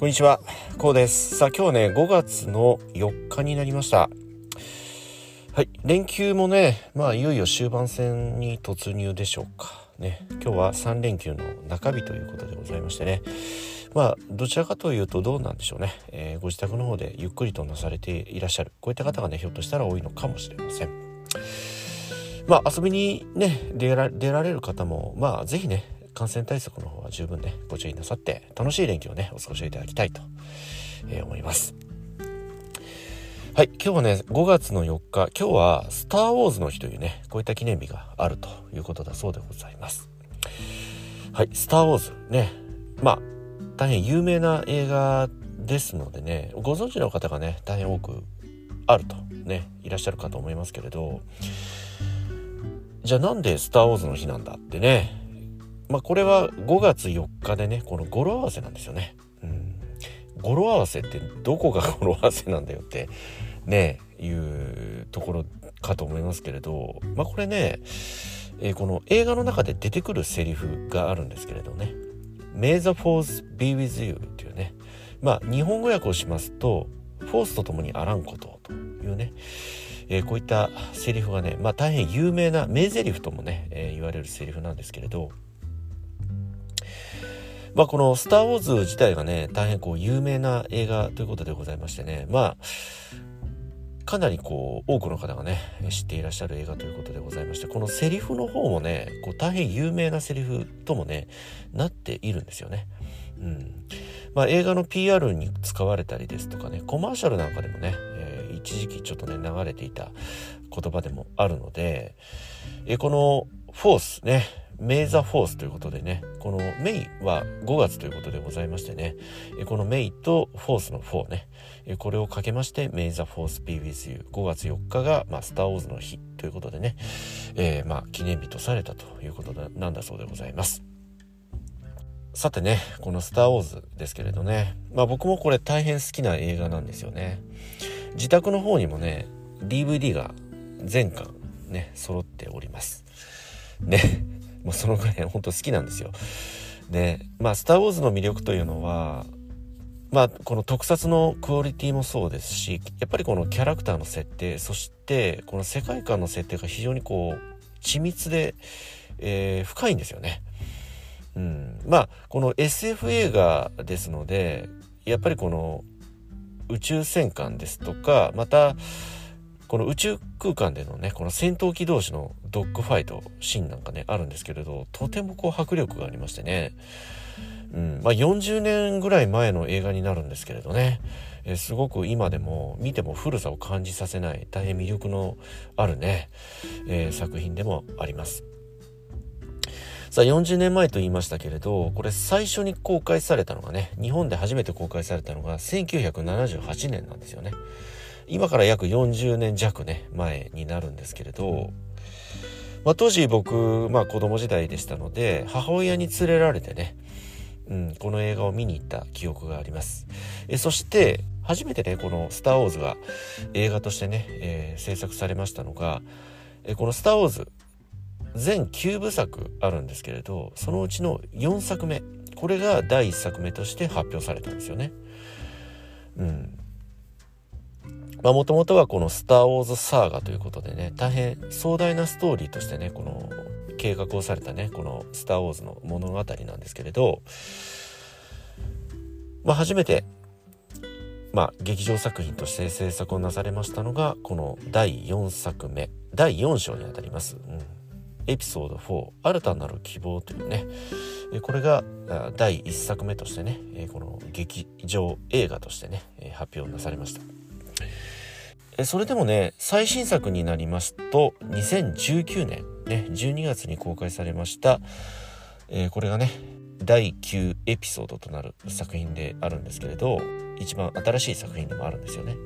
こんにちは、こうです。さあ今日ね、5月の4日になりました。はい、連休もね、まあいよいよ終盤戦に突入でしょうか。ね、今日は3連休の中日ということでございましてね。まあどちらかというとどうなんでしょうね、えー、ご自宅の方でゆっくりとなされていらっしゃるこういった方がねひょっとしたら多いのかもしれませんまあ遊びにね出られる方もまあ是非ね感染対策の方は十分ねご注意なさって楽しい連休をねお過ごしいただきたいと、えー、思います。はい今日はね5月の4日今日はスター・ウォーズの日というねこういった記念日があるということだそうでございます。はいスター・ウォーズねまあ大変有名な映画ですのでねご存知の方がね大変多くあるとねいらっしゃるかと思いますけれどじゃあなんでスター・ウォーズの日なんだってねまあこれは5月4日でねこの語呂合わせなんですよね。うん、語呂合わせってどこが語呂合わせなんだよってねいうところかと思いますけれどまあこれね、えー、この映画の中で出てくるセリフがあるんですけれどね「May the force be with you」っていうね。まあ日本語訳をしますと「フォースと共にあらんこと」というね。えー、こういったセリフがね、まあ、大変有名な名台詞ともね、えー、言われるセリフなんですけれど、まあ、この「スター・ウォーズ」自体がね大変こう有名な映画ということでございましてねまあかなりこう多くの方がね知っていらっしゃる映画ということでございましてこのセリフの方もねこう大変有名なセリフともねなっているんですよね。うんまあ、映画の PR に使われたりですとかねコマーシャルなんかでもね、えー、一時期ちょっとね流れていた言葉でもあるので、えー、この「フォースね」メイザフォースということでね、このメイは5月ということでございましてね、このメイとフォースの4ね、これをかけまして、メイザフォース be with you。5月4日が、まあ、スターウォーズの日ということでね、えー、まあ、記念日とされたということなんだそうでございます。さてね、このスターウォーズですけれどね、まあ僕もこれ大変好きな映画なんですよね。自宅の方にもね、DVD が全巻ね、揃っております。ね。もうそのぐらい本当好きなんですよ。でまあ「スター・ウォーズ」の魅力というのはまあこの特撮のクオリティもそうですしやっぱりこのキャラクターの設定そしてこの世界観の設定が非常にこう緻密で、えー、深いんですよね。うん、まあこの SF 映画ですのでやっぱりこの宇宙戦艦ですとかまたこの宇宙空間でのねこの戦闘機同士のドッグファイトシーンなんかねあるんですけれどとてもこう迫力がありましてね、うんまあ、40年ぐらい前の映画になるんですけれどね、えすごく今でも見ても古さを感じさせない大変魅力のあるね、えー、作品でもあります。さあ40年前と言いましたけれどこれ最初に公開されたのがね日本で初めて公開されたのが1978年なんですよね。今から約40年弱ね前になるんですけれど、まあ、当時僕、まあ、子供時代でしたので母親に連れられてね、うん、この映画を見に行った記憶があります。えそして初めてねこの「スター・ウォーズ」が映画としてね、えー、制作されましたのがえこの「スター・ウォーズ」全9部作あるんですけれどそのうちの4作目これが第1作目として発表されたんですよね。うん、まあもともとはこの「スター・ウォーズ・サーガ」ということでね大変壮大なストーリーとしてねこの計画をされたねこの「スター・ウォーズ」の物語なんですけれど、まあ、初めて、まあ、劇場作品として制作をなされましたのがこの第4作目第4章にあたります。うんエピソード4「新たなる希望」というねこれが第1作目としてねこの劇場映画としてね発表なされました。それでもね最新作になりますと2019年ね12月に公開されました、えー、これがね第9エピソードとなる作品であるんですけれど一番新しい作品でもあるんですよね。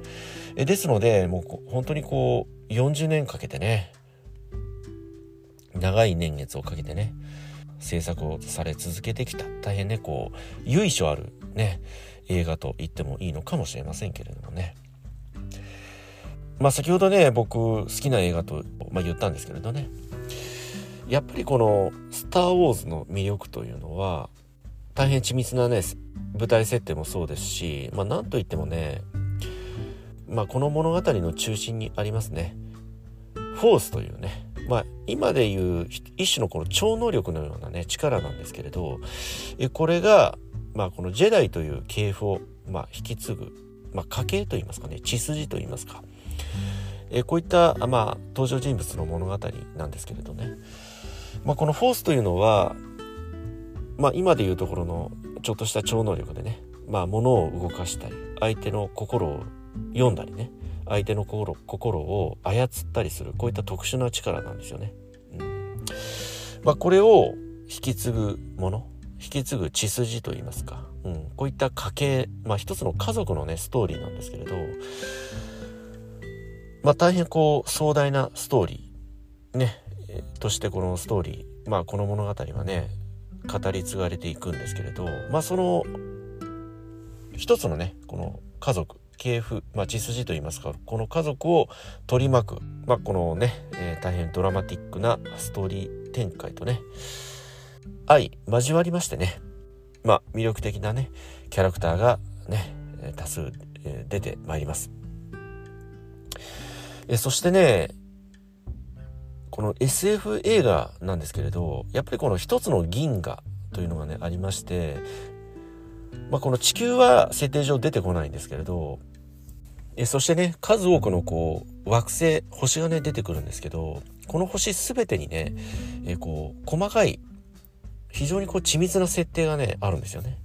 えですのでもう本当にこう40年かけてね長い年月をかけてね制作をされ続けてきた大変ねこう由緒あるね映画と言ってもいいのかもしれませんけれどもねまあ先ほどね僕好きな映画と、まあ、言ったんですけれどね。やっぱりこの「スター・ウォーズ」の魅力というのは大変緻密なね舞台設定もそうですし、まあ、なんといってもね、まあ、この物語の中心にありますね。フォースというね、まあ、今でいう一種のこの超能力のようなね力なんですけれどこれが、まあ、このジェダイという系譜を、まあ、引き継ぐ、まあ、家系といいますかね血筋といいますか。えこういった、まあ、登場人物の物語なんですけれどね、まあ、このフォースというのは、まあ、今でいうところのちょっとした超能力でね、まあ、物を動かしたり相手の心を読んだりね相手の心心を操ったりするこういった特殊な力なんですよね。うん。まあ、これを引き継ぐもの引き継ぐ血筋といいますか、うん、こういった家系、まあ、一つの家族のねストーリーなんですけれど、まあ、大変こう壮大なストーリーねとしてこのストーリーまあこの物語はね語り継がれていくんですけれどまあその一つのねこの家族系譜、まあ、血筋といいますかこの家族を取り巻く、まあ、このね、えー、大変ドラマティックなストーリー展開とね相交わりましてねまあ魅力的なねキャラクターがね多数、出てまいります。えそしてねこの SF 映画なんですけれどやっぱりこの一つの銀河というのがねありましてまあ、この地球は設定上出てこないんですけれどえそしてね数多くのこう惑星星がね出てくるんですけどこの星全てにねえこう細かい非常にこう緻密な設定がねあるんですよね。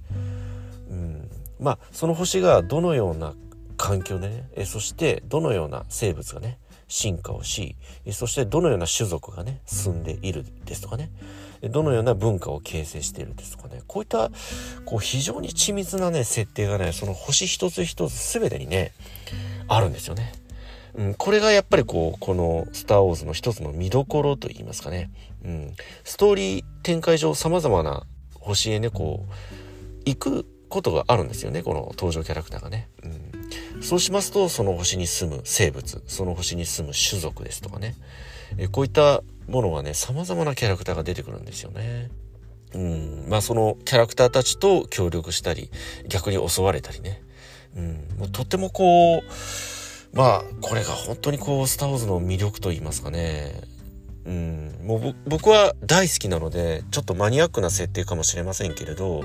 うん、まあその星がどのような環境でね。えそしてどのような生物がね進化をしそしてどのような種族がね住んでいるですとかね。どのような文化を形成しているですとかね。こういったこう非常に緻密なね設定がねその星一つ一つ全てにねあるんですよね。うん、これがやっぱりこうこの「スター・ウォーズ」の一つの見どころといいますかね、うん、ストーリー展開上さまざまな星へねこう行くことがあるんですよねこの登場キャラクターがね。うん。そうしますと、その星に住む生物、その星に住む種族ですとかね。えこういったものがね、様々なキャラクターが出てくるんですよね。うん。まあそのキャラクターたちと協力したり、逆に襲われたりね。うん。もうとってもこう、まあこれが本当にこう、スターウォーズの魅力と言いますかね。うん、もう僕は大好きなのでちょっとマニアックな設定かもしれませんけれど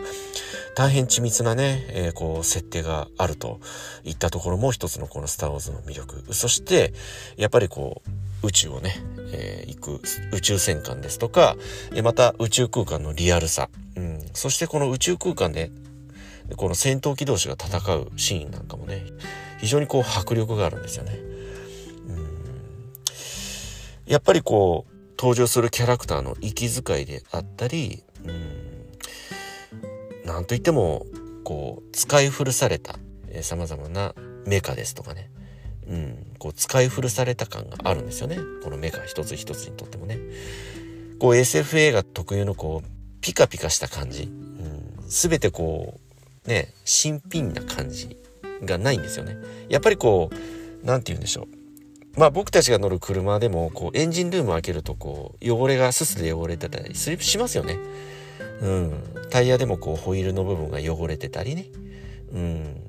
大変緻密なね、えー、こう設定があるといったところも一つのこの「スター・ウォーズ」の魅力。そしてやっぱりこう宇宙をね、えー、行く宇宙戦艦ですとかまた宇宙空間のリアルさ、うん、そしてこの宇宙空間でこの戦闘機同士が戦うシーンなんかもね非常にこう迫力があるんですよね。うん。やっぱりこう登場するキャラクターの息遣いであったりうん。なんといってもこう使い古されたさまざまなメカですとかね。うん、こう使い古された感があるんですよね。このメカ一つ一つにとってもね。こう SF 映画特有のこうピカピカした感じ、うん、全てこうね新品な感じがないんですよね。やっぱりこう何て言うんでしょう。まあ僕たちが乗る車でもこうエンジンルーム開けるとこう汚れがすすで汚れてたりしますよね。うん。タイヤでもこうホイールの部分が汚れてたりね。うん。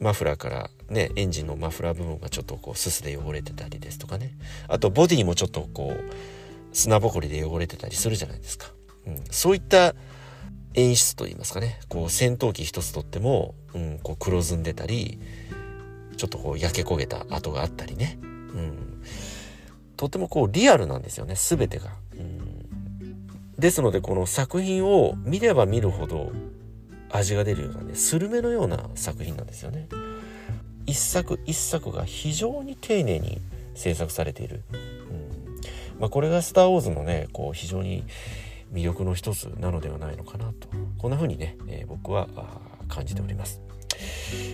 マフラーからね、エンジンのマフラー部分がちょっとこうすすで汚れてたりですとかね。あとボディもちょっとこう砂ぼこりで汚れてたりするじゃないですか。うん。そういった演出といいますかね。こう戦闘機一つとっても、うん、こう黒ずんでたり、ちょっとこう焼け焦げた跡があったりね。うん、とてもこうリアルなんですよね全てが、ですのでこの作品を見れば見るほど味が出るようなねスルメのような作品なんですよね。一作一作が非常に丁寧に制作されている、うん。まあ、これが「スター・ウォーズ」のねこう非常に魅力の一つなのではないのかなと。こんな風にね、えー、僕は感じております。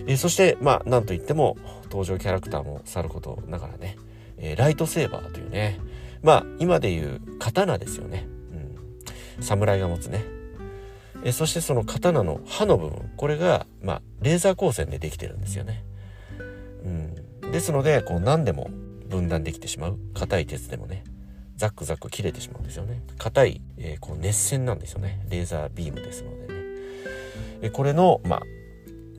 えー、そしてまあなんといっても登場キャラクターもさることながらね、えー、ライトセーバーというねまあ今でいう刀ですよね、侍が持つね、え、そしてその刀の刃の部分。これがまあレーザー光線でできてるんですよね、うん、ですのでこう何でも分断できてしまう。硬い鉄でもね。ザックザック切れてしまうんですよね。硬い、えー、こう熱線なんですよね。レーザービームですのでね。えこれの、まあ、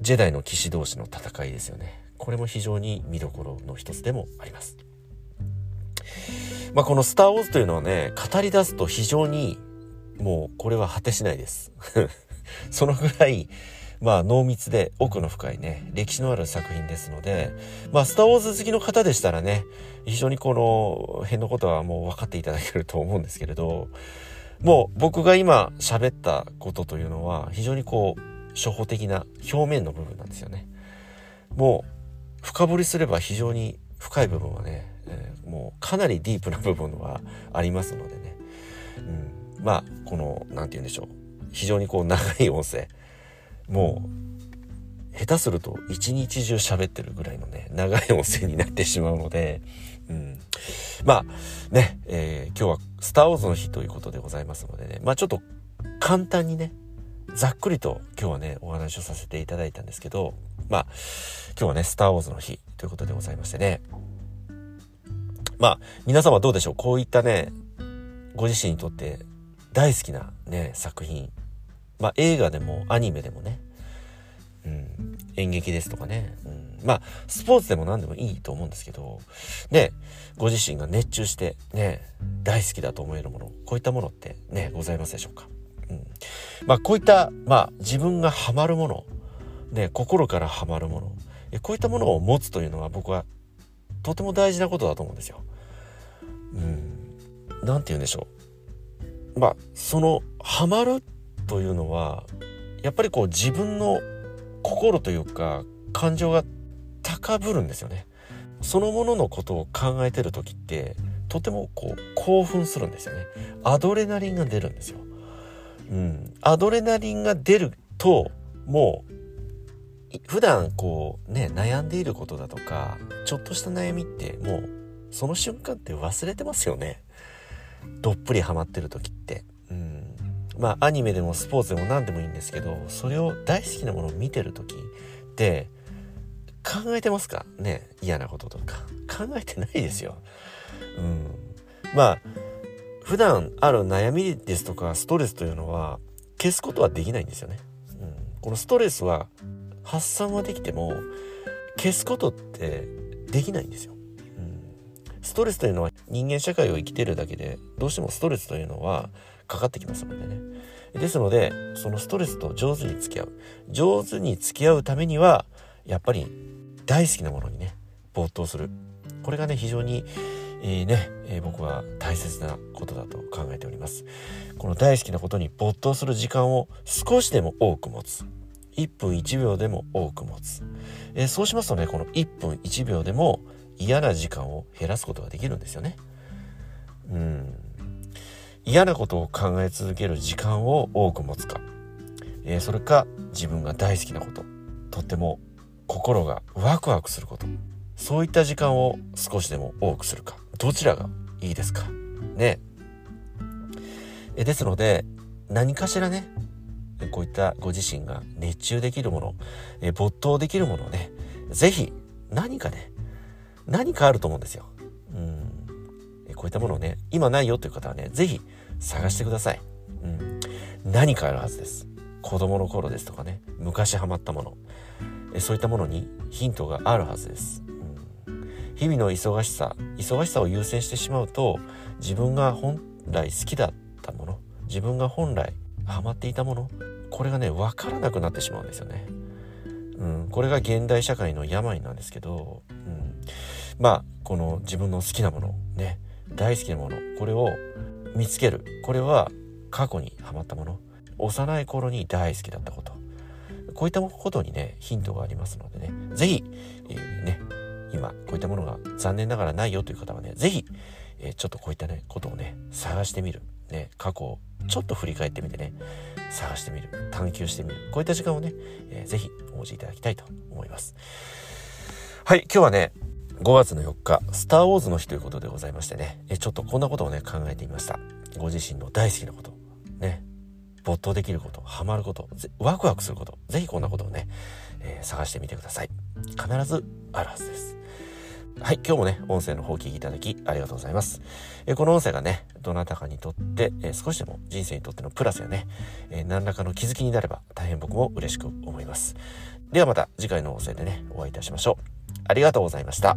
ジェダイの騎士同士の戦いですよね。これも非常に見どころの一つでもあります。まあ、このスター・ウォーズというのはね、語り出すと非常にもうこれは果てしないです。そのぐらい、まあ濃密で奥の深いね、歴史のある作品ですので、まあスターウォーズ好きの方でしたらね、非常にこの辺のことはもう分かっていただけると思うんですけれど、もう僕が今喋ったことというのは非常にこう初歩的な表面の部分なんですよね。もう深掘りすれば非常に深い部分はね、えー、もうかなりディープな部分はありますのでね、うん、まあこの何て言うんでしょう。非常にこう長い音声。もう下手すると一日中喋ってるぐらいのね長い音声になってしまうので、うん、まあね、えー、今日は「スター・ウォーズの日」ということでございますのでね。まあちょっと簡単にねざっくりと今日はねお話をさせていただいたんですけどまあ今日はね「スター・ウォーズの日」ということでございましてね。まあ皆様どうでしょう。こういったねご自身にとって大好きなね作品。まあ映画でもアニメでもね、うん、演劇ですとかね、うん、まあスポーツでも何でもいいと思うんですけど。ねご自身が熱中してね大好きだと思えるもの。こういったものってねございますでしょうか、うん、まあこういったまあ自分がハマるもの。ね心からハマるもの。こういったものを持つというのは僕はとても大事なことだと思うんですよ。うん、なんて言うんでしょう。まあそのハマるというのはやっぱりこう自分の心というか感情が高ぶるんですよね。そのもののことを考えてる時ってとてもこう興奮するんですよね。アドレナリンが出るんですよ。うん、アドレナリンが出るともう普段こうね悩んでいることだとかちょっとした悩みってもうその瞬間って忘れてますよね。どっぷりハマってる時ってうん。まあアニメでもスポーツでも何でもいいんですけどそれを大好きなものを見てる時って考えてますか？ね嫌なこととか考えてないですよ。うん、まあ普段ある悩みですとかストレスというのは消すことはできないんですよね。うん、このストレスは発散はできても消すことってできないんですよ。ストレスというのは人間社会を生きてるだけでどうしてもストレスというのはかかってきますのでね。ですので、そのストレスと上手に付き合う。上手に付き合うためには、やっぱり大好きなものにね、没頭する。これがね、非常に、えー、ね、えー、僕は大切なことだと考えております。この大好きなことに没頭する時間を少しでも多く持つ。1分1秒でも多く持つ。えー、そうしますとね、この1分1秒でも嫌な時間を減らすことができるんですよね。うん。嫌なことを考え続ける時間を多く持つか、えー、それか自分が大好きなこと。とっても心がワクワクすること。そういった時間を少しでも多くするか。どちらがいいですか？ね。えですので何かしらねこういったご自身が熱中できるもの、え没頭できるものをね是非何かね何かあると思うんですよ。うんこういったものをね今ないよという方はね是非探してください。うん。何かあるはずです。子供の頃ですとかね、昔ハマったもの。えそういったものにヒントがあるはずです。うん、日々の忙しさ、忙しさを優先してしまうと、自分が本来好きだったもの、自分が本来ハマっていたもの、これがね、わからなくなってしまうんですよね。うん、これが現代社会の病なんですけど、うん、まあこの自分の好きなものね大好きなものこれを見つける。これは過去にハマったもの。幼い頃に大好きだったこと。こういったことにねヒントがありますのでね。是非、えー、ね今こういったものが残念ながらないよという方はね是非、えー、ちょっとこういったねことをね探してみる、ね、過去をちょっと振り返ってみてね探してみる。探求してみる。こういった時間をね、えー、ぜひお持ちいただきたいと思います。はい今日はね5月の4日、スター・ウォーズの日ということでございましてね、えちょっとこんなことをね、考えてみました。ご自身の大好きなこと、ね、没頭できること、ハマること、ワクワクすること、ぜひこんなことをね、えー、探してみてください。必ずあるはずです。はい、今日もね、音声の方を聞きいただきありがとうございます。え、この音声がね、どなたかにとって、えー、少しでも人生にとってのプラスやね、え何らかの気づきになれば大変僕も嬉しく思います。ではまた次回の音声でね、お会いいたしましょう。ありがとうございました。